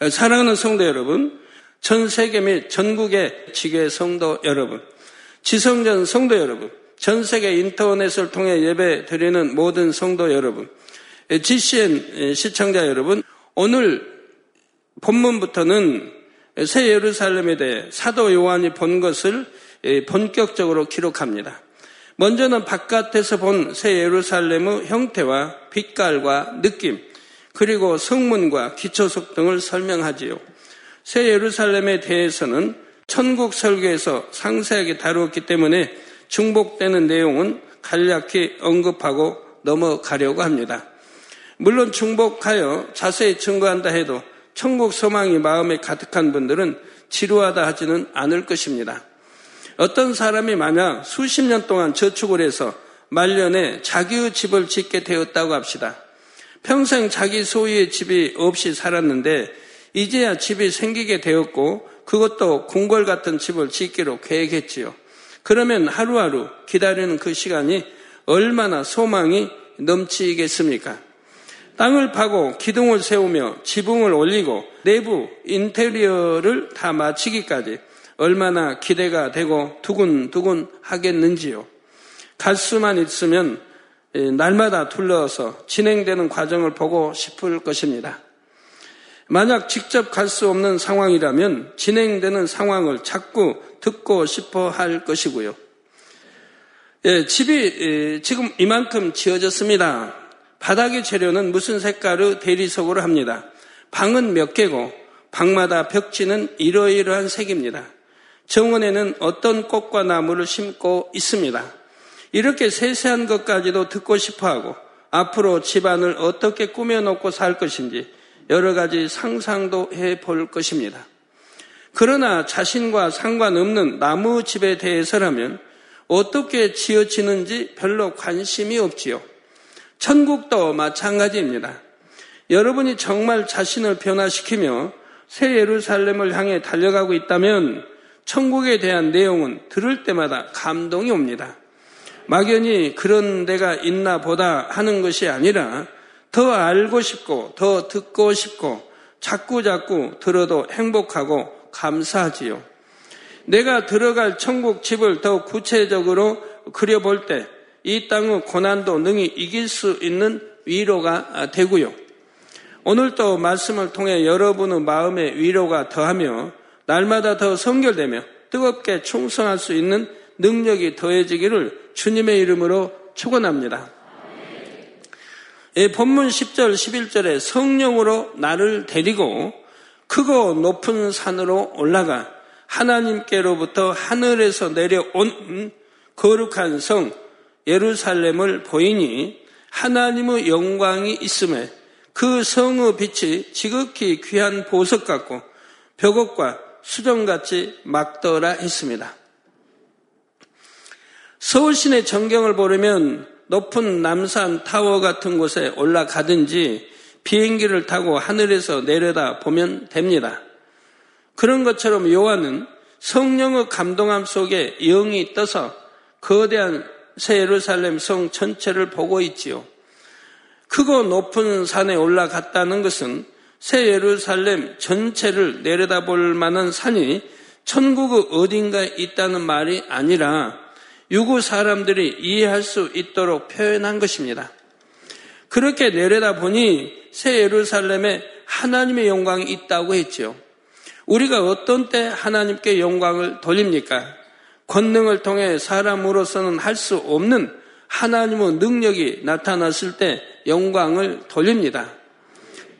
사랑하는 성도 여러분, 전 세계 및 전국의 지교의 성도 여러분, 지성전 성도 여러분, 전 세계 인터넷을 통해 예배 드리는 모든 성도 여러분, GCN 시청자 여러분, 오늘 본문부터는 새 예루살렘에 대해 사도 요한이 본 것을 본격적으로 기록합니다. 먼저는 바깥에서 본 새 예루살렘의 형태와 빛깔과 느낌, 그리고 성문과 기초석 등을 설명하지요. 새 예루살렘에 대해서는 천국 설교에서 상세하게 다루었기 때문에 중복되는 내용은 간략히 언급하고 넘어가려고 합니다. 물론 중복하여 자세히 증거한다 해도 천국 소망이 마음에 가득한 분들은 지루하다 하지는 않을 것입니다. 어떤 사람이 만약 수십 년 동안 저축을 해서 말년에 자기의 집을 짓게 되었다고 합시다. 평생 자기 소유의 집이 없이 살았는데 이제야 집이 생기게 되었고 그것도 궁궐 같은 집을 짓기로 계획했지요. 그러면 하루하루 기다리는 그 시간이 얼마나 소망이 넘치겠습니까? 땅을 파고 기둥을 세우며 지붕을 올리고 내부 인테리어를 다 마치기까지 얼마나 기대가 되고 두근두근 하겠는지요. 갈 수만 있으면 날마다 둘러서 진행되는 과정을 보고 싶을 것입니다. 만약 직접 갈 수 없는 상황이라면 진행되는 상황을 자꾸 듣고 싶어 할 것이고요. 예, 집이 지금 이만큼 지어졌습니다. 바닥의 재료는 무슨 색깔의 대리석으로 합니다. 방은 몇 개고 방마다 벽지는 이러이러한 색입니다. 정원에는 어떤 꽃과 나무를 심고 있습니다. 이렇게 세세한 것까지도 듣고 싶어 하고 앞으로 집안을 어떻게 꾸며놓고 살 것인지 여러 가지 상상도 해 볼 것입니다. 그러나 자신과 상관없는 나무 집에 대해서라면 어떻게 지어지는지 별로 관심이 없지요. 천국도 마찬가지입니다. 여러분이 정말 자신을 변화시키며 새 예루살렘을 향해 달려가고 있다면 천국에 대한 내용은 들을 때마다 감동이 옵니다. 막연히 그런 데가 있나 보다 하는 것이 아니라 더 알고 싶고 더 듣고 싶고 자꾸 자꾸 들어도 행복하고 감사하지요. 내가 들어갈 천국 집을 더 구체적으로 그려볼 때 이 땅의 고난도 능히 이길 수 있는 위로가 되고요. 오늘도 말씀을 통해 여러분의 마음의 위로가 더하며 날마다 더 성결되며 뜨겁게 충성할 수 있는 능력이 더해지기를 주님의 이름으로 축원합니다. 본문 10절 11절에 성령으로 나를 데리고 크고 높은 산으로 올라가 하나님께로부터 하늘에서 내려온 거룩한 성 예루살렘을 보이니 하나님의 영광이 있음에 그 성의 빛이 지극히 귀한 보석 같고 벽옥과 수정같이 막더라 했습니다. 서울 시내 전경을 보려면 높은 남산 타워 같은 곳에 올라가든지 비행기를 타고 하늘에서 내려다 보면 됩니다. 그런 것처럼 요한은 성령의 감동함 속에 영이 떠서 거대한 새 예루살렘 성 전체를 보고 있지요. 크고 높은 산에 올라갔다는 것은 새 예루살렘 전체를 내려다볼 만한 산이 천국의 어딘가에 있다는 말이 아니라 유구 사람들이 이해할 수 있도록 표현한 것입니다. 그렇게 내려다 보니 새 예루살렘에 하나님의 영광이 있다고 했지요. 우리가 어떤 때 하나님께 영광을 돌립니까? 권능을 통해 사람으로서는 할 수 없는 하나님의 능력이 나타났을 때 영광을 돌립니다.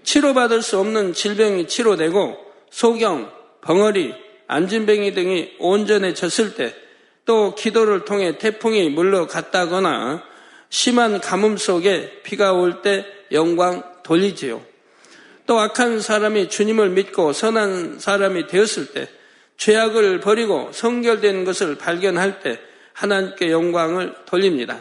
치료받을 수 없는 질병이 치료되고 소경, 벙어리, 안진뱅이 등이 온전해졌을 때 또 기도를 통해 태풍이 물러갔다거나 심한 가뭄 속에 비가 올 때 영광 돌리지요. 또 악한 사람이 주님을 믿고 선한 사람이 되었을 때 죄악을 버리고 성결된 것을 발견할 때 하나님께 영광을 돌립니다.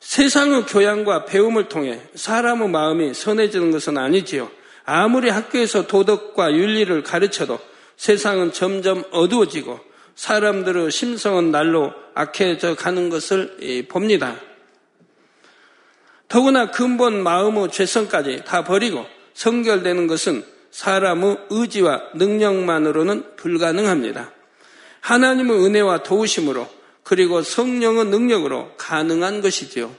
세상의 교양과 배움을 통해 사람의 마음이 선해지는 것은 아니지요. 아무리 학교에서 도덕과 윤리를 가르쳐도 세상은 점점 어두워지고 사람들의 심성은 날로 악해져 가는 것을 봅니다. 더구나 근본 마음의 죄성까지 다 버리고 성결되는 것은 사람의 의지와 능력만으로는 불가능합니다. 하나님의 은혜와 도우심으로 그리고 성령의 능력으로 가능한 것이지요.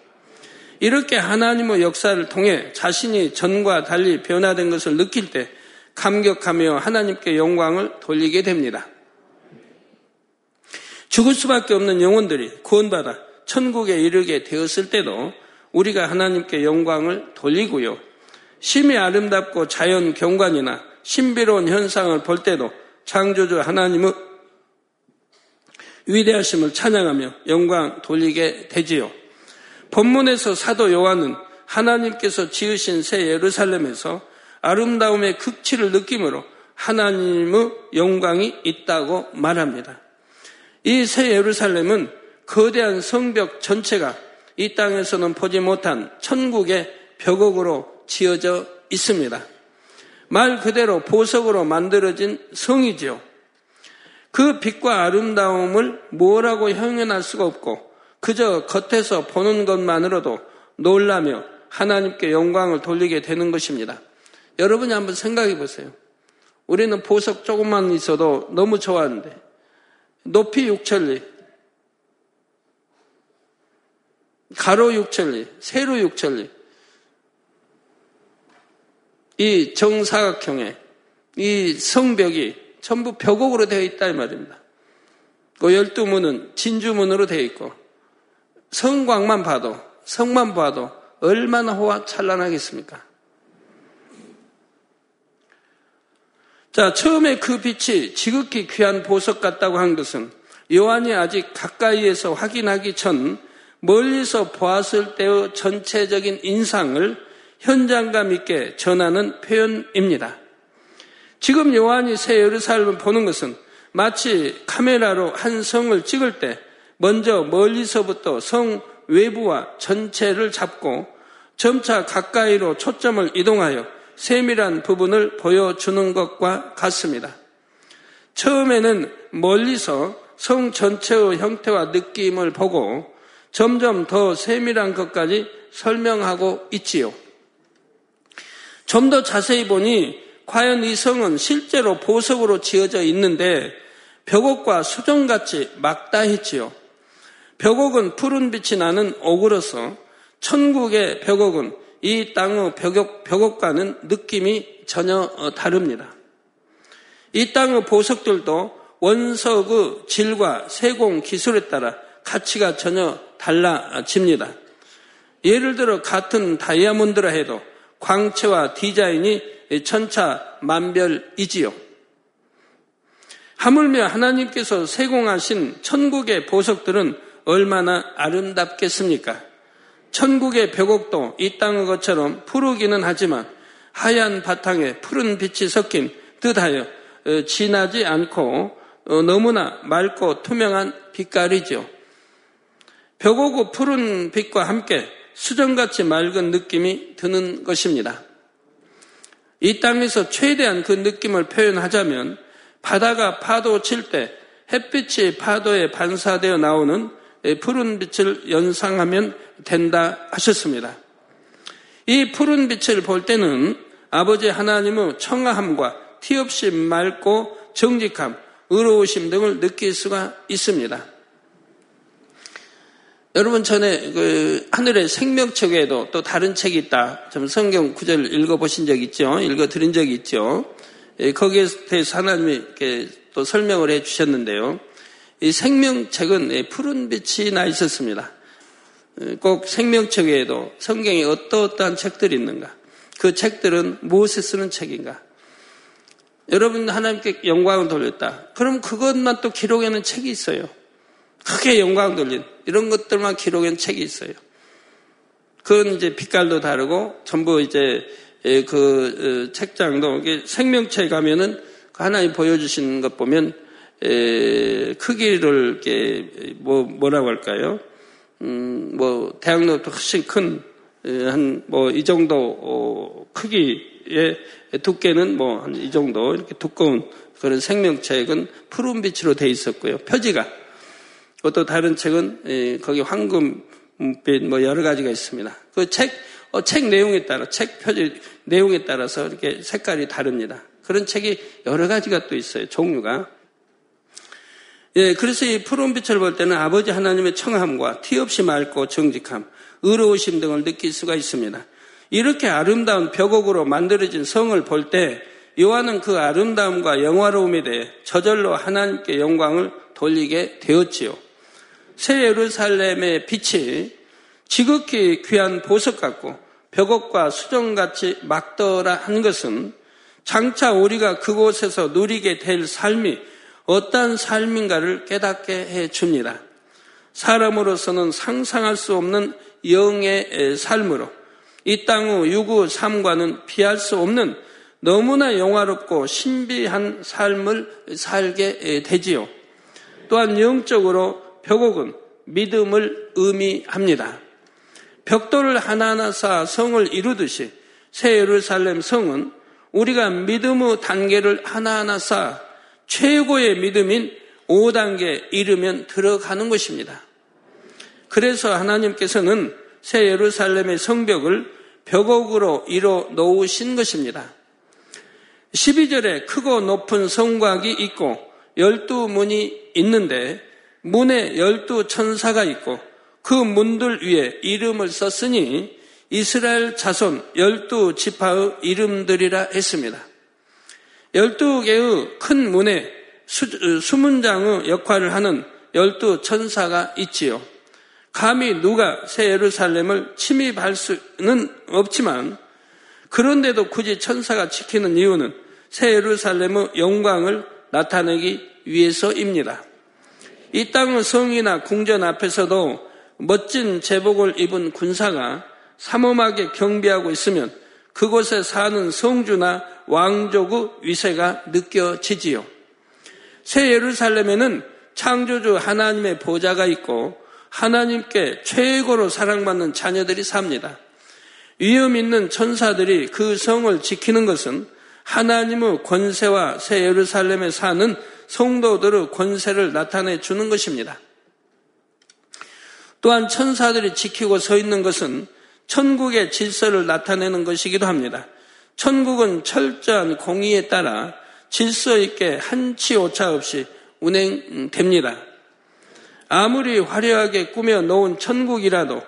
이렇게 하나님의 역사를 통해 자신이 전과 달리 변화된 것을 느낄 때 감격하며 하나님께 영광을 돌리게 됩니다. 죽을 수밖에 없는 영혼들이 구원받아 천국에 이르게 되었을 때도 우리가 하나님께 영광을 돌리고요. 심히 아름답고 자연 경관이나 신비로운 현상을 볼 때도 창조주 하나님의 위대하심을 찬양하며 영광 돌리게 되지요. 본문에서 사도 요한은 하나님께서 지으신 새 예루살렘에서 아름다움의 극치를 느낌으로 하나님의 영광이 있다고 말합니다. 이 새 예루살렘은 거대한 성벽 전체가 이 땅에서는 보지 못한 천국의 벽옥으로 지어져 있습니다. 말 그대로 보석으로 만들어진 성이지요. 그 빛과 아름다움을 뭐라고 형용할 수가 없고 그저 겉에서 보는 것만으로도 놀라며 하나님께 영광을 돌리게 되는 것입니다. 여러분이 한번 생각해 보세요. 우리는 보석 조금만 있어도 너무 좋아하는데 높이 6천리, 가로 6천리, 세로 6천리 이 정사각형의 이 성벽이 전부 벽옥으로 되어 있다 이 말입니다. 그 열두 문은 진주문으로 되어 있고 성광만 봐도 성만 봐도 얼마나 호화 찬란하겠습니까? 자, 처음에 그 빛이 지극히 귀한 보석 같다고 한 것은 요한이 아직 가까이에서 확인하기 전 멀리서 보았을 때의 전체적인 인상을 현장감 있게 전하는 표현입니다. 지금 요한이 새 예루살렘을 보는 것은 마치 카메라로 한 성을 찍을 때 먼저 멀리서부터 성 외부와 전체를 잡고 점차 가까이로 초점을 이동하여 세밀한 부분을 보여주는 것과 같습니다. 처음에는 멀리서 성 전체의 형태와 느낌을 보고 점점 더 세밀한 것까지 설명하고 있지요. 좀 더 자세히 보니 과연 이 성은 실제로 보석으로 지어져 있는데 벽옥과 수정같이 막다했지요. 벽옥은 푸른 빛이 나는 옥으로서 천국의 벽옥은 이 땅의 벽옥, 벽옥과는 느낌이 전혀 다릅니다. 이 땅의 보석들도 원석의 질과 세공 기술에 따라 가치가 전혀 달라집니다. 예를 들어 같은 다이아몬드라 해도 광채와 디자인이 천차만별이지요. 하물며 하나님께서 세공하신 천국의 보석들은 얼마나 아름답겠습니까? 천국의 벽옥도 이 땅의 것처럼 푸르기는 하지만 하얀 바탕에 푸른 빛이 섞인 듯하여 어, 진하지 않고 어, 너무나 맑고 투명한 빛깔이죠. 벽옥의 푸른 빛과 함께 수정같이 맑은 느낌이 드는 것입니다. 이 땅에서 최대한 그 느낌을 표현하자면 바다가 파도 칠 때 햇빛이 파도에 반사되어 나오는 푸른 빛을 연상하면 된다 하셨습니다. 이 푸른 빛을 볼 때는 아버지 하나님의 청아함과 티 없이 맑고 정직함, 의로우심 등을 느낄 수가 있습니다. 여러분 전에 그 하늘의 생명책에도 또 다른 책이 있다. 좀 성경 구절 읽어보신 적 있죠? 읽어드린 적이 있죠? 예, 거기에 대해서 하나님이 또 설명을 해 주셨는데요. 이 생명책은 예, 푸른 빛이 나 있었습니다. 예, 꼭 생명책에도 성경에 어떠어떠한 책들이 있는가? 그 책들은 무엇에 쓰는 책인가? 여러분 하나님께 영광을 돌렸다. 그럼 그것만 또 기록에는 책이 있어요. 크게 영광 돌린 이런 것들만 기록한 책이 있어요. 그건 이제 빛깔도 다르고 전부 이제 그 어, 책장도 생명체 가면은 그 하나님 보여주시는 것 보면 크기를 이렇게 뭐 뭐라고 할까요? 음 뭐 대학로부터 훨씬 큰 한 뭐 이 정도 어, 크기의 두께는 뭐 한 이 정도 이렇게 두꺼운 그런 생명책은 푸른 빛으로 돼 있었고요. 표지가 또 다른 책은 거기 황금빛 뭐 여러 가지가 있습니다. 그책 어, 책 내용에 따라 책 표지 내용에 따라서 이렇게 색깔이 다릅니다. 그런 책이 여러 가지가 또 있어요. 종류가. 예, 그래서 이 푸른 빛을 볼 때는 아버지 하나님의 청함과 티 없이 맑고 정직함, 의로우심 등을 느낄 수가 있습니다. 이렇게 아름다운 벽옥으로 만들어진 성을 볼 때 요한은 그 아름다움과 영화로움에 대해 저절로 하나님께 영광을 돌리게 되었지요. 새 예루살렘의 빛이 지극히 귀한 보석 같고 벽옥과 수정같이 막더라 한 것은 장차 우리가 그곳에서 누리게 될 삶이 어떠한 삶인가를 깨닫게 해 줍니다. 사람으로서는 상상할 수 없는 영의 삶으로 이 땅의 유구 삶과는 피할 수 없는 너무나 영화롭고 신비한 삶을 살게 되지요. 또한 영적으로 벽옥은 믿음을 의미합니다. 벽돌을 하나하나 쌓아 성을 이루듯이 새 예루살렘 성은 우리가 믿음의 단계를 하나하나 쌓아 최고의 믿음인 5단계 이르면 들어가는 것입니다. 그래서 하나님께서는 새 예루살렘의 성벽을 벽옥으로 이뤄 놓으신 것입니다. 12절에 크고 높은 성곽이 있고 열두 문이 있는데 문에 열두 천사가 있고 그 문들 위에 이름을 썼으니 이스라엘 자손 열두 지파의 이름들이라 했습니다. 열두 개의 큰 문에 수, 문장의 역할을 하는 열두 천사가 있지요. 감히 누가 새 예루살렘을 침입할 수는 없지만 그런데도 굳이 천사가 지키는 이유는 새 예루살렘의 영광을 나타내기 위해서입니다. 이 땅의 성이나 궁전 앞에서도 멋진 제복을 입은 군사가 삼엄하게 경비하고 있으면 그곳에 사는 성주나 왕족의 위세가 느껴지지요. 새 예루살렘에는 창조주 하나님의 보좌가 있고 하나님께 최고로 사랑받는 자녀들이 삽니다. 위험 있는 천사들이 그 성을 지키는 것은 하나님의 권세와 새 예루살렘에 사는 성도들의 권세를 나타내 주는 것입니다. 또한 천사들이 지키고 서 있는 것은 천국의 질서를 나타내는 것이기도 합니다. 천국은 철저한 공의에 따라 질서 있게 한치 오차 없이 운행됩니다. 아무리 화려하게 꾸며 놓은 천국이라도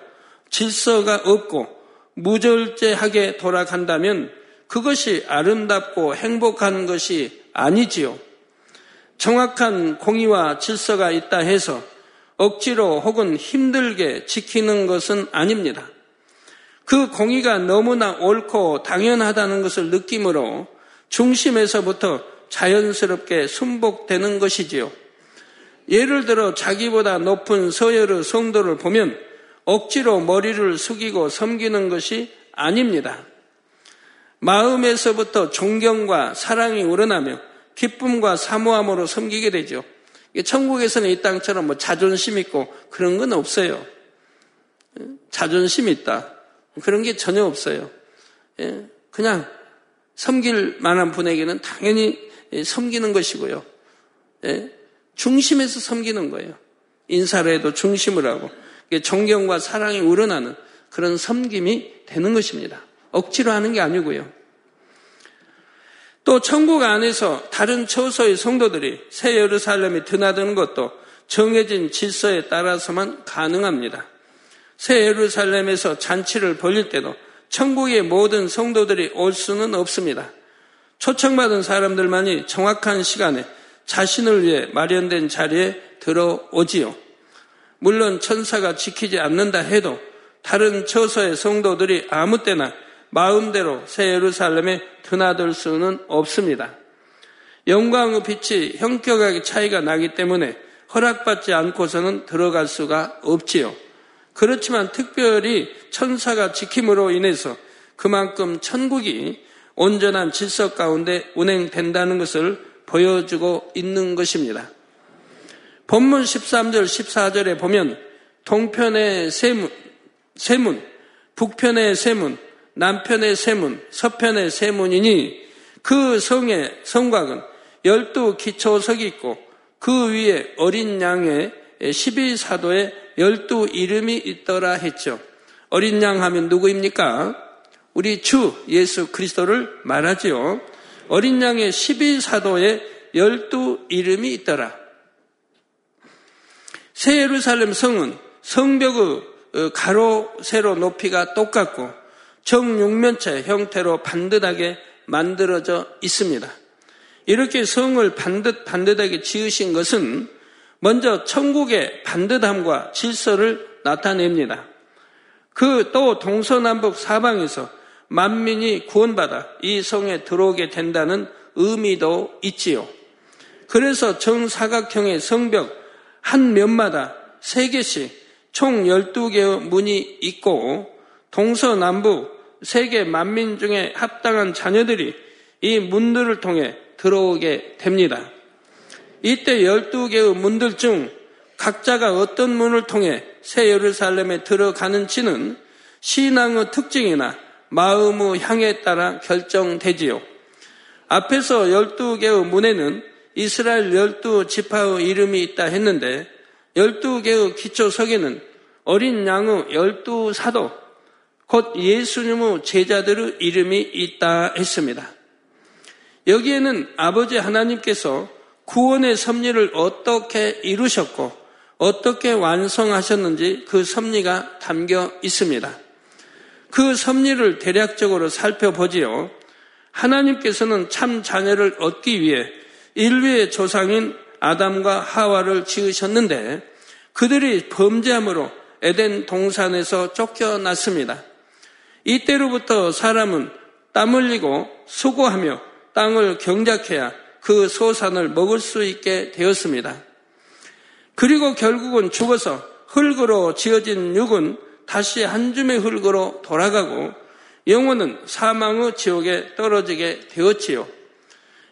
질서가 없고 무절제하게 돌아간다면 그것이 아름답고 행복한 것이 아니지요. 정확한 공의와 질서가 있다 해서 억지로 혹은 힘들게 지키는 것은 아닙니다. 그 공의가 너무나 옳고 당연하다는 것을 느낌으로 중심에서부터 자연스럽게 순복되는 것이지요. 예를 들어 자기보다 높은 서열의 성도를 보면 억지로 머리를 숙이고 섬기는 것이 아닙니다. 마음에서부터 존경과 사랑이 우러나며 기쁨과 사모함으로 섬기게 되죠. 천국에서는 이 땅처럼 뭐 자존심 있고 그런 건 없어요. 자존심 있다. 그런 게 전혀 없어요. 예, 그냥 섬길 만한 분에게는 당연히 섬기는 것이고요. 예, 중심에서 섬기는 거예요. 인사를 해도 중심을 하고 존경과 사랑이 우러나는 그런 섬김이 되는 것입니다. 억지로 하는 게 아니고요. 또 천국 안에서 다른 처소의 성도들이 새 예루살렘에 드나드는 것도 정해진 질서에 따라서만 가능합니다. 새 예루살렘에서 잔치를 벌릴 때도 천국의 모든 성도들이 올 수는 없습니다. 초청받은 사람들만이 정확한 시간에 자신을 위해 마련된 자리에 들어오지요. 물론 천사가 지키지 않는다 해도 다른 처소의 성도들이 아무 때나 마음대로 새 예루살렘에 드나들 수는 없습니다. 영광의 빛이 형격하게 차이가 나기 때문에 허락받지 않고서는 들어갈 수가 없지요. 그렇지만 특별히 천사가 지킴으로 인해서 그만큼 천국이 온전한 질서 가운데 운행된다는 것을 보여주고 있는 것입니다. 본문 13절, 14절에 보면 동편의 세문, 세문, 북편의 세문, 남편의 세문, 서편의 세문이니 그 성의 성곽은 열두 기초석이 있고 그 위에 어린 양의 12사도의 열두 이름이 있더라 했죠. 어린 양 하면 누구입니까? 우리 주 예수 그리스도를 말하지요. 어린 양의 12사도에 12 이름이 있더라. 새 예루살렘 성은 성벽의 어, 가로 세로 높이가 똑같고 정육면체 형태로 반듯하게 만들어져 있습니다. 이렇게 성을 반듯 반듯하게 지으신 것은 먼저 천국의 반듯함과 질서를 나타냅니다. 그 또 동서남북 사방에서 만민이 구원받아 이 성에 들어오게 된다는 의미도 있지요. 그래서 정사각형의 성벽 한 면마다 세 개씩 총 12개의 문이 있고 동서남북 세계 만민 중에 합당한 자녀들이 이 문들을 통해 들어오게 됩니다. 이때 12개의 문들 중 각자가 어떤 문을 통해 새 예루살렘에 들어가는지는 신앙의 특징이나 마음의 향에 따라 결정되지요. 앞에서 12개의 문에는 이스라엘 12지파의 이름이 있다 했는데 12개의 기초석에는 어린 양의 12사도, 곧 예수님의 제자들의 이름이 있다 했습니다. 여기에는 아버지 하나님께서 구원의 섭리를 어떻게 이루셨고 어떻게 완성하셨는지 그 섭리가 담겨 있습니다. 그 섭리를 대략적으로 살펴보지요. 하나님께서는 참 자녀를 얻기 위해 인류의 조상인 아담과 하와를 지으셨는데 그들이 범죄함으로 에덴 동산에서 쫓겨났습니다. 이때로부터 사람은 땀 흘리고 수고하며 땅을 경작해야 그 소산을 먹을 수 있게 되었습니다. 그리고 결국은 죽어서 흙으로 지어진 육은 다시 한 줌의 흙으로 돌아가고 영혼은 사망의 지옥에 떨어지게 되었지요.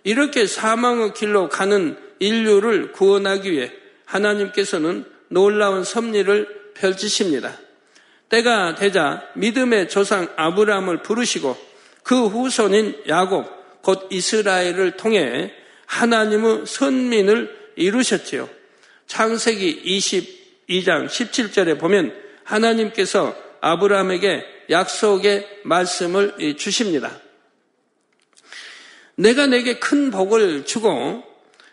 이렇게 사망의 길로 가는 인류를 구원하기 위해 하나님께서는 놀라운 섭리를 펼치십니다. 때가 되자 믿음의 조상 아브라함을 부르시고 그 후손인 야곱 곧 이스라엘을 통해 하나님의 선민을 이루셨지요. 창세기 22장 17절에 보면 하나님께서 아브라함에게 약속의 말씀을 주십니다. 내가 내게 큰 복을 주고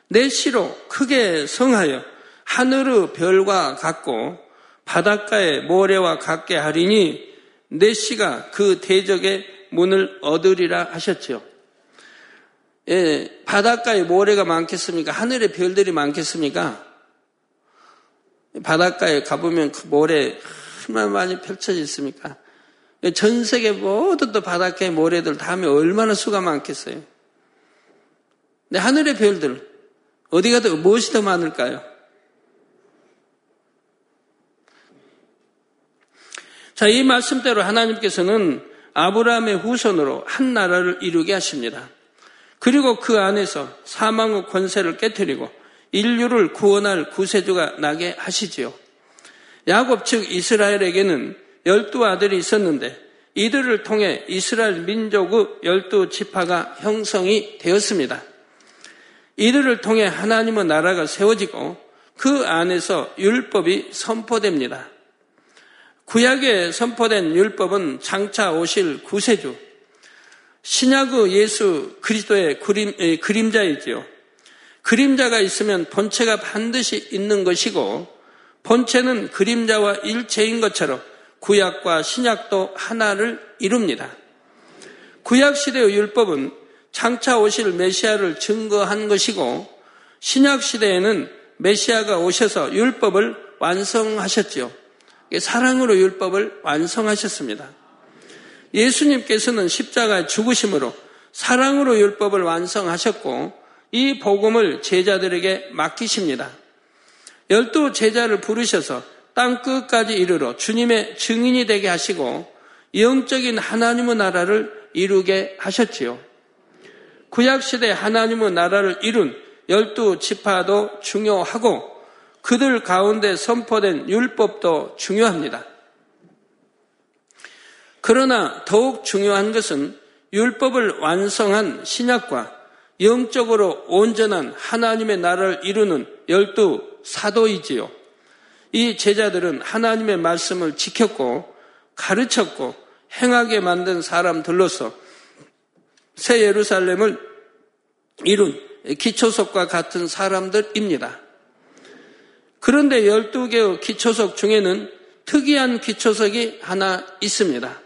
내 시로 크게 성하여 하늘의 별과 같고 바닷가의 모래와 같게 하리니 내 씨가 그 대적의 문을 얻으리라 하셨지요. 예, 바닷가에 모래가 많겠습니까? 하늘에 별들이 많겠습니까? 바닷가에 가보면 그 모래 얼마나 많이 펼쳐져 있습니까? 전 세계 모든 또 바닷가에 모래들 다 하면 얼마나 수가 많겠어요? 근데 하늘의 별들, 어디가 더, 무엇이 더 많을까요? 자, 이 말씀대로 하나님께서는 아브라함의 후손으로 한 나라를 이루게 하십니다. 그리고 그 안에서 사망의 권세를 깨뜨리고 인류를 구원할 구세주가 나게 하시지요. 야곱 즉 이스라엘에게는 열두 아들이 있었는데 이들을 통해 이스라엘 민족의 열두 지파가 형성이 되었습니다. 이들을 통해 하나님의 나라가 세워지고 그 안에서 율법이 선포됩니다. 구약에 선포된 율법은 장차 오실 구세주, 신약의 예수 그리스도의 그림, 그림자이지요. 그림자가 있으면 본체가 반드시 있는 것이고 본체는 그림자와 일체인 것처럼 구약과 신약도 하나를 이룹니다. 구약 시대의 율법은 장차 오실 메시아를 증거한 것이고 신약 시대에는 메시아가 오셔서 율법을 완성하셨지요. 사랑으로 율법을 완성하셨습니다. 예수님께서는 십자가 죽으심으로 사랑으로 율법을 완성하셨고 이 복음을 제자들에게 맡기십니다. 열두 제자를 부르셔서 땅 끝까지 이르러 주님의 증인이 되게 하시고 영적인 하나님의 나라를 이루게 하셨지요. 구약시대 하나님의 나라를 이룬 열두 지파도 중요하고 그들 가운데 선포된 율법도 중요합니다. 그러나 더욱 중요한 것은 율법을 완성한 신약과 영적으로 온전한 하나님의 나라를 이루는 열두 사도이지요. 이 제자들은 하나님의 말씀을 지켰고 가르쳤고 행하게 만든 사람들로서 새 예루살렘을 이룬 기초석과 같은 사람들입니다. 그런데 12개의 기초석 중에는 특이한 기초석이 하나 있습니다.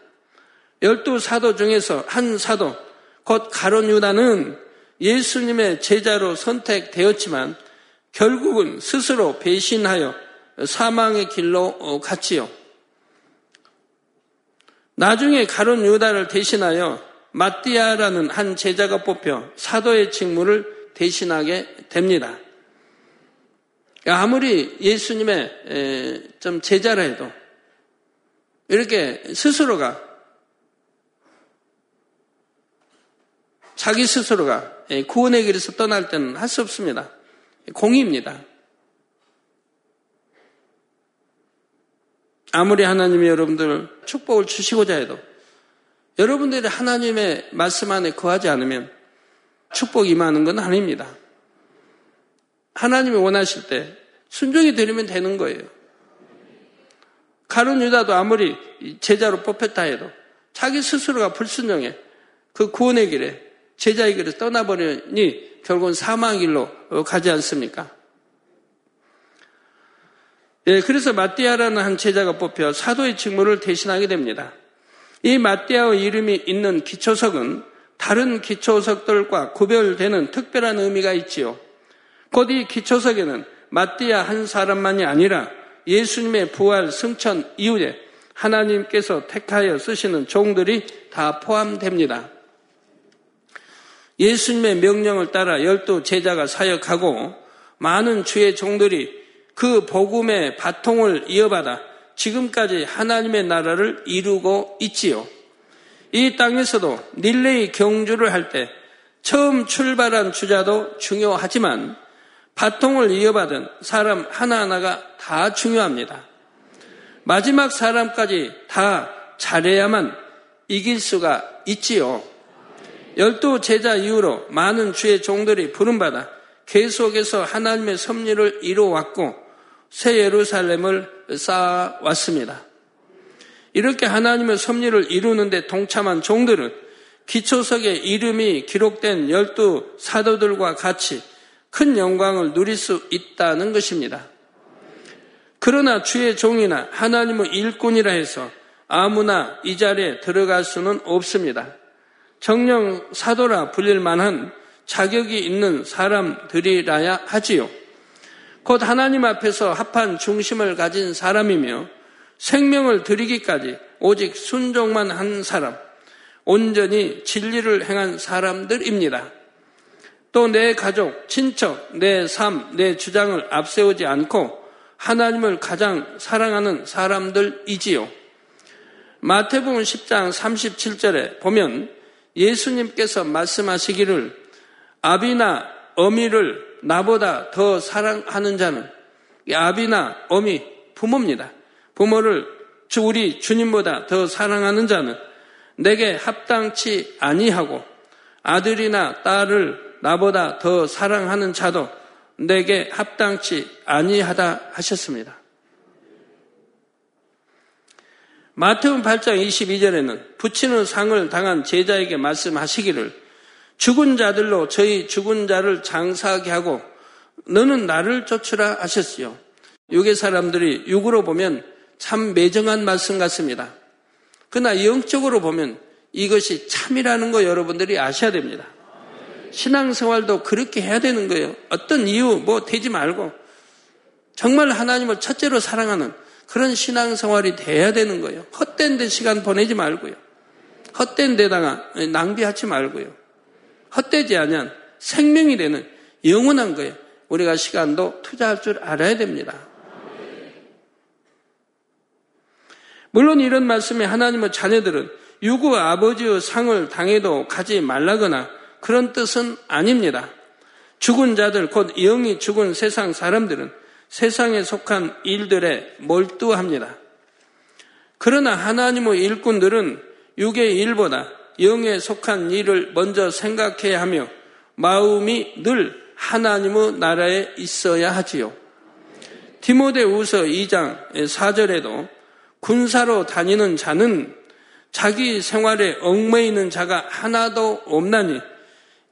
열두 사도 중에서 한 사도, 곧 가론 유다는 예수님의 제자로 선택되었지만 결국은 스스로 배신하여 사망의 길로 갔지요. 나중에 가론 유다를 대신하여 마띠아라는 한 제자가 뽑혀 사도의 직무를 대신하게 됩니다. 아무리 예수님의 좀 제자라 해도 이렇게 스스로가 자기 스스로가 구원의 길에서 떠날 때는 할 수 없습니다. 공의입니다. 아무리 하나님이 여러분들 축복을 주시고자 해도 여러분들이 하나님의 말씀 안에 거하지 않으면 축복이 임하는 건 아닙니다. 하나님이 원하실 때 순종이 되면 되는 거예요. 가론 유다도 아무리 제자로 뽑혔다 해도 자기 스스로가 불순종해 그 구원의 길에 길에 떠나버리니 결국은 사망의 길로 가지 않습니까? 예, 그래서 마띠아라는 한 제자가 뽑혀 사도의 직무를 대신하게 됩니다. 이 마띠아의 이름이 있는 기초석은 다른 기초석들과 구별되는 특별한 의미가 있지요. 곧 이 기초석에는 마띠아 한 사람만이 아니라 예수님의 부활 승천 이후에 하나님께서 택하여 쓰시는 종들이 다 포함됩니다. 예수님의 명령을 따라 열두 제자가 사역하고 많은 주의 종들이 그 복음의 바통을 이어받아 지금까지 하나님의 나라를 이루고 있지요. 이 땅에서도 릴레이 경주를 할 때 처음 출발한 주자도 중요하지만 바통을 이어받은 사람 하나하나가 다 중요합니다. 마지막 사람까지 다 잘해야만 이길 수가 있지요. 열두 제자 이후로 많은 주의 종들이 부름받아 계속해서 하나님의 섭리를 이루어왔고 새 예루살렘을 쌓아왔습니다. 이렇게 하나님의 섭리를 이루는데 동참한 종들은 기초석에 이름이 기록된 열두 사도들과 같이 큰 영광을 누릴 수 있다는 것입니다. 그러나 주의 종이나 하나님의 일꾼이라 해서 아무나 이 자리에 들어갈 수는 없습니다. 정령 사도라 불릴 만한 자격이 있는 사람들이라야 하지요. 곧 하나님 앞에서 합한 중심을 가진 사람이며 생명을 드리기까지 오직 순종만 한 사람, 온전히 진리를 행한 사람들입니다. 또 내 가족, 친척, 내 삶, 내 주장을 앞세우지 않고 하나님을 가장 사랑하는 사람들이지요. 마태복음 10장 37절에 보면 예수님께서 말씀하시기를 아비나 어미를 나보다 더 사랑하는 자는 아비나 어미 부모입니다. 부모를 우리 주님보다 더 사랑하는 자는 내게 합당치 아니하고 아들이나 딸을 나보다 더 사랑하는 자도 내게 합당치 아니하다 하셨습니다. 마태음 8장 22절에는 붙이는 상을 당한 제자에게 말씀하시기를 죽은 자들로 저희 죽은 자를 장사하게 하고 너는 나를 쫓으라 하셨지요. 육의 사람들이 육으로 보면 참 매정한 말씀 같습니다. 그러나 영적으로 보면 이것이 참이라는 거 여러분들이 아셔야 됩니다. 신앙생활도 그렇게 해야 되는 거예요. 어떤 이유 뭐 되지 말고 정말 하나님을 첫째로 사랑하는 그런 신앙생활이 돼야 되는 거예요. 헛된 데 시간 보내지 말고요. 헛된 데다가 낭비하지 말고요. 헛되지 않으면 생명이 되는 영원한 거예요. 우리가 시간도 투자할 줄 알아야 됩니다. 물론 이런 말씀에 하나님의 자녀들은 유구 아버지의 상을 당해도 가지 말라거나 그런 뜻은 아닙니다. 죽은 자들, 곧 영이 죽은 세상 사람들은 세상에 속한 일들에 몰두합니다. 그러나 하나님의 일꾼들은 육의 일보다 영에 속한 일을 먼저 생각해야 하며 마음이 늘 하나님의 나라에 있어야 하지요. 디모데 우서 2장 4절에도 군사로 다니는 자는 자기 생활에 얽매이는 자가 하나도 없나니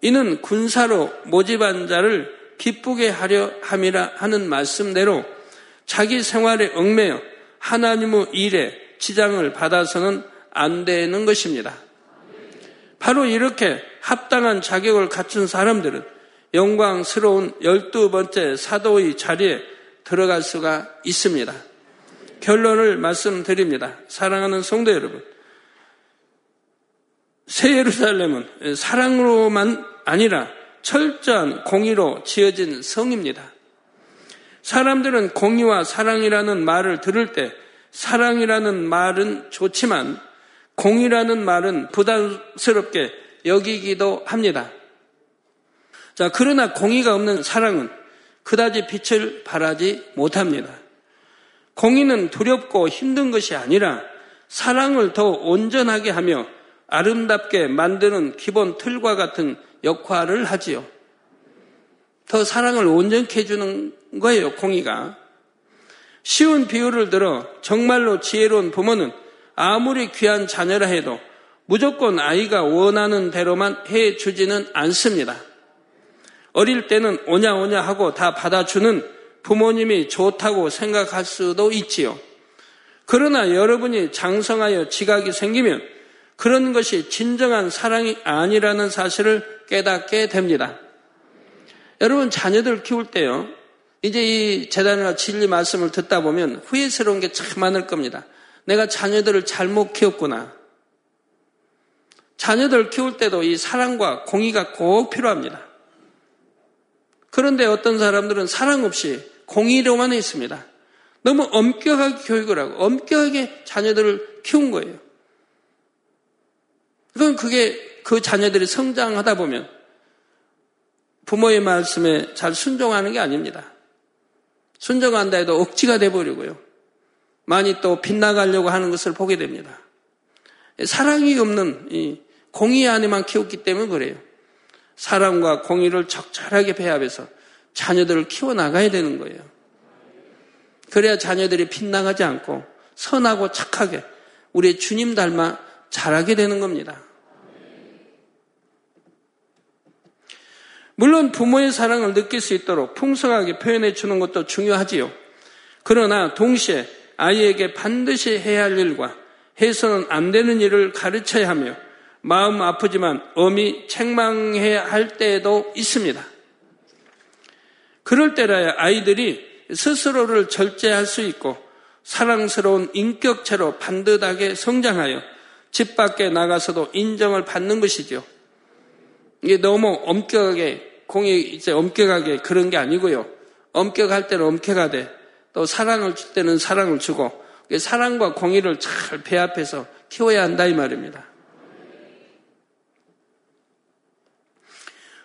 이는 군사로 모집한 자를 기쁘게 하려 함이라 하는 말씀대로 자기 생활에 얽매여 하나님의 일에 지장을 받아서는 안 되는 것입니다. 바로 이렇게 합당한 자격을 갖춘 사람들은 영광스러운 열두 번째 사도의 자리에 들어갈 수가 있습니다. 결론을 말씀드립니다. 사랑하는 성도 여러분. 새 예루살렘은 사랑으로만 아니라 철저한 공의로 지어진 성입니다. 사람들은 공의와 사랑이라는 말을 들을 때 사랑이라는 말은 좋지만 공이라는 말은 부담스럽게 여기기도 합니다. 자, 그러나 공의가 없는 사랑은 그다지 빛을 발하지 못합니다. 공의는 두렵고 힘든 것이 아니라 사랑을 더 온전하게 하며 아름답게 만드는 기본 틀과 같은 역할을 하지요. 더 사랑을 온전케 해주는 거예요, 공의가. 쉬운 비유를 들어 정말로 지혜로운 부모는 아무리 귀한 자녀라 해도 무조건 아이가 원하는 대로만 해 주지는 않습니다. 어릴 때는 오냐 오냐 하고 다 받아주는 부모님이 좋다고 생각할 수도 있지요. 그러나 여러분이 장성하여 지각이 생기면 그런 것이 진정한 사랑이 아니라는 사실을 깨닫게 됩니다. 여러분 자녀들 키울 때요. 이제 이 재단과 진리 말씀을 듣다 보면 후회스러운 게 참 많을 겁니다. 내가 자녀들을 잘못 키웠구나. 자녀들 키울 때도 이 사랑과 공의가 꼭 필요합니다. 그런데 어떤 사람들은 사랑 없이 공의로만 있습니다. 너무 엄격하게 교육을 하고 엄격하게 자녀들을 키운 거예요. 그건 그게 그 자녀들이 성장하다 보면 부모의 말씀에 잘 순종하는 게 아닙니다. 순종한다 해도 억지가 돼버리고요. 많이 또 빗나가려고 하는 것을 보게 됩니다. 사랑이 없는 이 공의 안에만 키웠기 때문에 그래요. 사랑과 공의를 적절하게 배합해서 자녀들을 키워나가야 되는 거예요. 그래야 자녀들이 빗나가지 않고 선하고 착하게 우리 주님 닮아 자라게 되는 겁니다. 물론 부모의 사랑을 느낄 수 있도록 풍성하게 표현해 주는 것도 중요하지요. 그러나 동시에 아이에게 반드시 해야 할 일과 해서는 안 되는 일을 가르쳐야 하며 마음 아프지만 엄히 책망해야 할 때도 있습니다. 그럴 때라야 아이들이 스스로를 절제할 수 있고 사랑스러운 인격체로 반듯하게 성장하여 집 밖에 나가서도 인정을 받는 것이죠. 이게 너무 엄격하게 공이 이제 엄격하게 그런 게 아니고요. 엄격할 때는 엄격하되 또 사랑을 줄 때는 사랑을 주고 사랑과 공의를 잘 배합해서 키워야 한다 이 말입니다.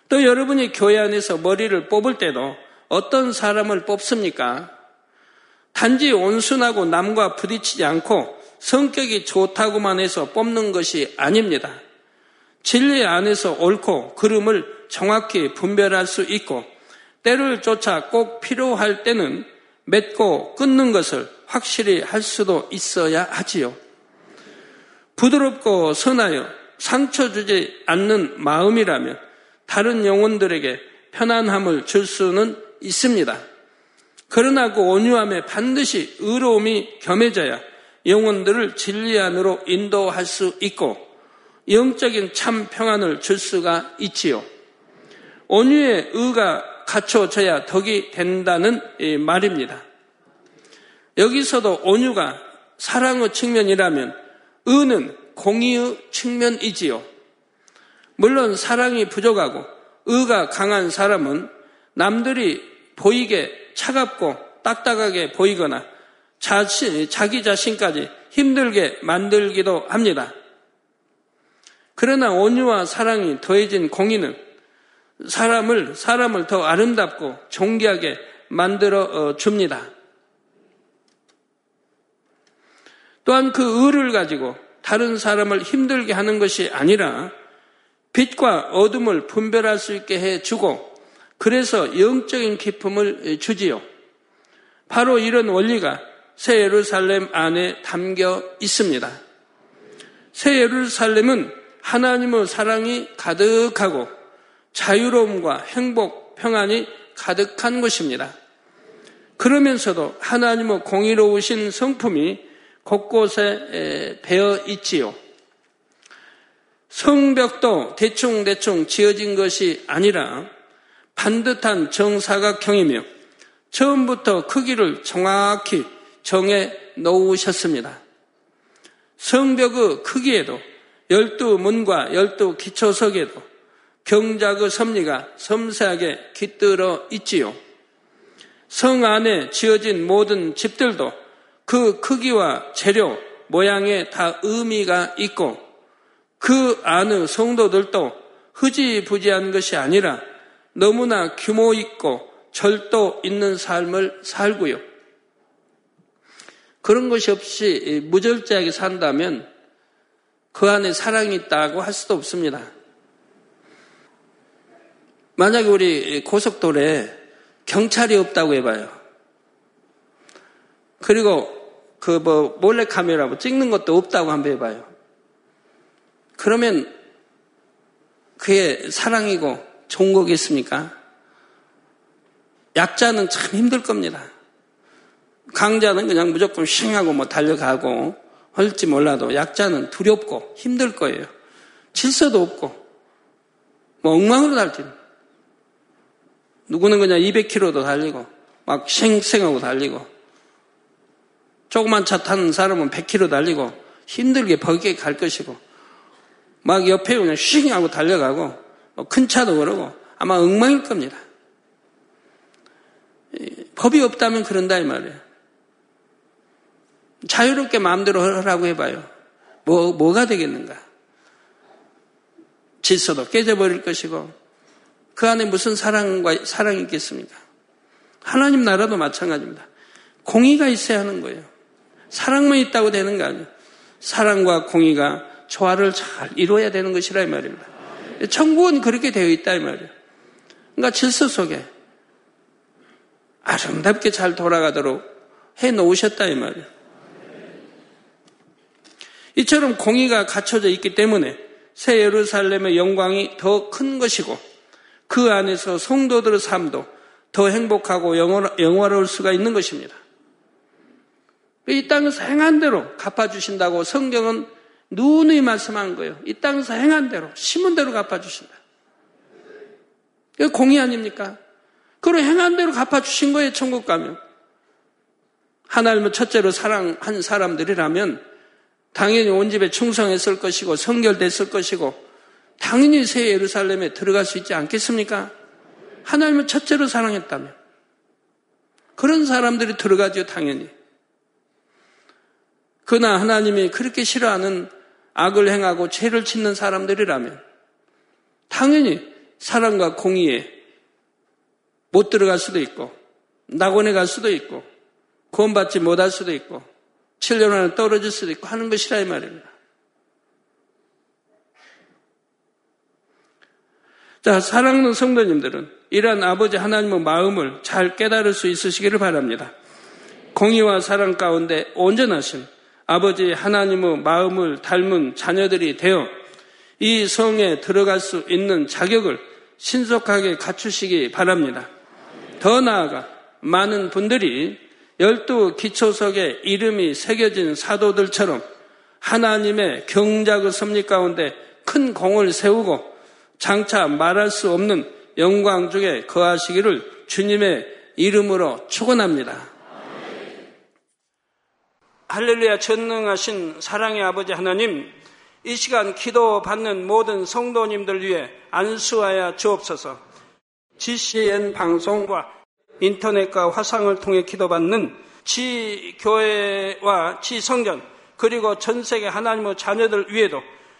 또 여러분이 교회 안에서 머리를 뽑을 때도 어떤 사람을 뽑습니까? 단지 온순하고 남과 부딪히지 않고 성격이 좋다고만 해서 뽑는 것이 아닙니다. 진리 안에서 옳고 그름을 정확히 분별할 수 있고 때를 쫓아 꼭 필요할 때는 맺고 끊는 것을 확실히 할 수도 있어야 하지요. 부드럽고 선하여 상처 주지 않는 마음이라면 다른 영혼들에게 편안함을 줄 수는 있습니다. 그러나 그 온유함에 반드시 의로움이 겸해져야 영혼들을 진리 안으로 인도할 수 있고 영적인 참 평안을 줄 수가 있지요. 온유의 의가 갖춰져야 덕이 된다는 말입니다. 여기서도 온유가 사랑의 측면이라면 의는 공의의 측면이지요. 물론 사랑이 부족하고 의가 강한 사람은 남들이 보이게 차갑고 딱딱하게 보이거나 자신, 자기 자신까지 힘들게 만들기도 합니다. 그러나 온유와 사랑이 더해진 공의는 사람을 사람을 더 아름답고 존귀하게 만들어 어, 줍니다. 또한 그 의를 가지고 다른 사람을 힘들게 하는 것이 아니라 빛과 어둠을 분별할 수 있게 해 주고 그래서 영적인 기쁨을 주지요. 바로 이런 원리가 새 예루살렘 안에 담겨 있습니다. 새 예루살렘은 하나님의 사랑이 가득하고 자유로움과 행복, 평안이 가득한 곳입니다. 그러면서도 하나님의 공의로우신 성품이 곳곳에 배어 있지요. 성벽도 대충대충 지어진 것이 아니라 반듯한 정사각형이며 처음부터 크기를 정확히 정해 놓으셨습니다. 성벽의 크기에도 열두 문과 열두 기초석에도 경작의 섭리가 섬세하게 깃들어 있지요. 성 안에 지어진 모든 집들도 그 크기와 재료, 모양에 다 의미가 있고 그 안의 성도들도 흐지부지한 것이 아니라 너무나 규모 있고 절도 있는 삶을 살고요. 그런 것이 없이 무절제하게 산다면 그 안에 사랑이 있다고 할 수도 없습니다. 만약에 우리 고속도로에 경찰이 없다고 해봐요. 그리고 그 뭐 몰래 카메라 뭐 찍는 것도 없다고 한번 해봐요. 그러면 그게 사랑이고 좋은 거겠습니까? 약자는 참 힘들 겁니다. 강자는 그냥 무조건 싱하고 뭐 달려가고 할지 몰라도 약자는 두렵고 힘들 거예요. 질서도 없고 뭐 엉망으로 달지. 누구는 그냥 200km도 달리고 막 쌩쌩하고 달리고 조그만 차 타는 사람은 100km 달리고 힘들게 버게 갈 것이고 막 옆에 그냥 싱하고 달려가고 뭐큰 차도 그러고 아마 엉망일 겁니다. 법이 없다면 그런다 이 말이에요. 자유롭게 마음대로 하라고 해봐요. 뭐, 뭐가 되겠는가? 질서도 깨져버릴 것이고, 그 안에 무슨 사랑과, 사랑이 있겠습니까? 하나님 나라도 마찬가지입니다. 공의가 있어야 하는 거예요. 사랑만 있다고 되는 거 아니에요. 사랑과 공의가 조화를 잘 이루어야 되는 것이라 이 말입니다. 천국은 그렇게 되어 있다 이 말이에요. 그러니까 질서 속에 아름답게 잘 돌아가도록 해 놓으셨다 이 말이에요. 이처럼 공의가 갖춰져 있기 때문에 새 예루살렘의 영광이 더 큰 것이고 그 안에서 성도들의 삶도 더 행복하고 영화로울 수가 있는 것입니다. 이 땅에서 행한 대로 갚아주신다고 성경은 누누이 말씀한 거예요. 이 땅에서 행한 대로, 심은 대로 갚아주신다. 이거 공의 아닙니까? 그리고 행한 대로 갚아주신 거예요, 천국 가면. 하나님을 첫째로 사랑한 사람들이라면 당연히 온 집에 충성했을 것이고 성결됐을 것이고 당연히 새 예루살렘에 들어갈 수 있지 않겠습니까? 하나님을 첫째로 사랑했다면 그런 사람들이 들어가죠, 당연히. 그러나 하나님이 그렇게 싫어하는 악을 행하고 죄를 짓는 사람들이라면 당연히 사랑과 공의에 못 들어갈 수도 있고 낙원에 갈 수도 있고 구원받지 못할 수도 있고 7년 안에 떨어질 수도 있고 하는 것이라 이 말입니다. 자, 사랑하는 성도님들은 이러한 아버지 하나님의 마음을 잘 깨달을 수 있으시기를 바랍니다. 공의와 사랑 가운데 온전하신 아버지 하나님의 마음을 닮은 자녀들이 되어 이 성에 들어갈 수 있는 자격을 신속하게 갖추시기 바랍니다. 더 나아가 많은 분들이 열두 기초석에 이름이 새겨진 사도들처럼 하나님의 경작의 섭리 가운데 큰 공을 세우고 장차 말할 수 없는 영광 중에 거하시기를 주님의 이름으로 축원합니다. 할렐루야 전능하신 사랑의 아버지 하나님, 이 시간 기도 받는 모든 성도님들 위해 안수하여 주옵소서. GCN 방송과 인터넷과 화상을 통해 기도받는 지 교회와 지 성전 그리고 전 세계 하나님의 자녀들 위에도